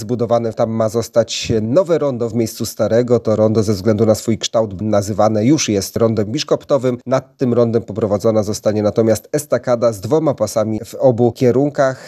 Zbudowane tam ma zostać nowe rondo w miejscu starego. To rondo ze względu na swój kształt nazywane już jest rondem biszkoptowym. Nad tym rondem poprowadzona zostanie natomiast estakada z dwoma pasami w obu kierunkach.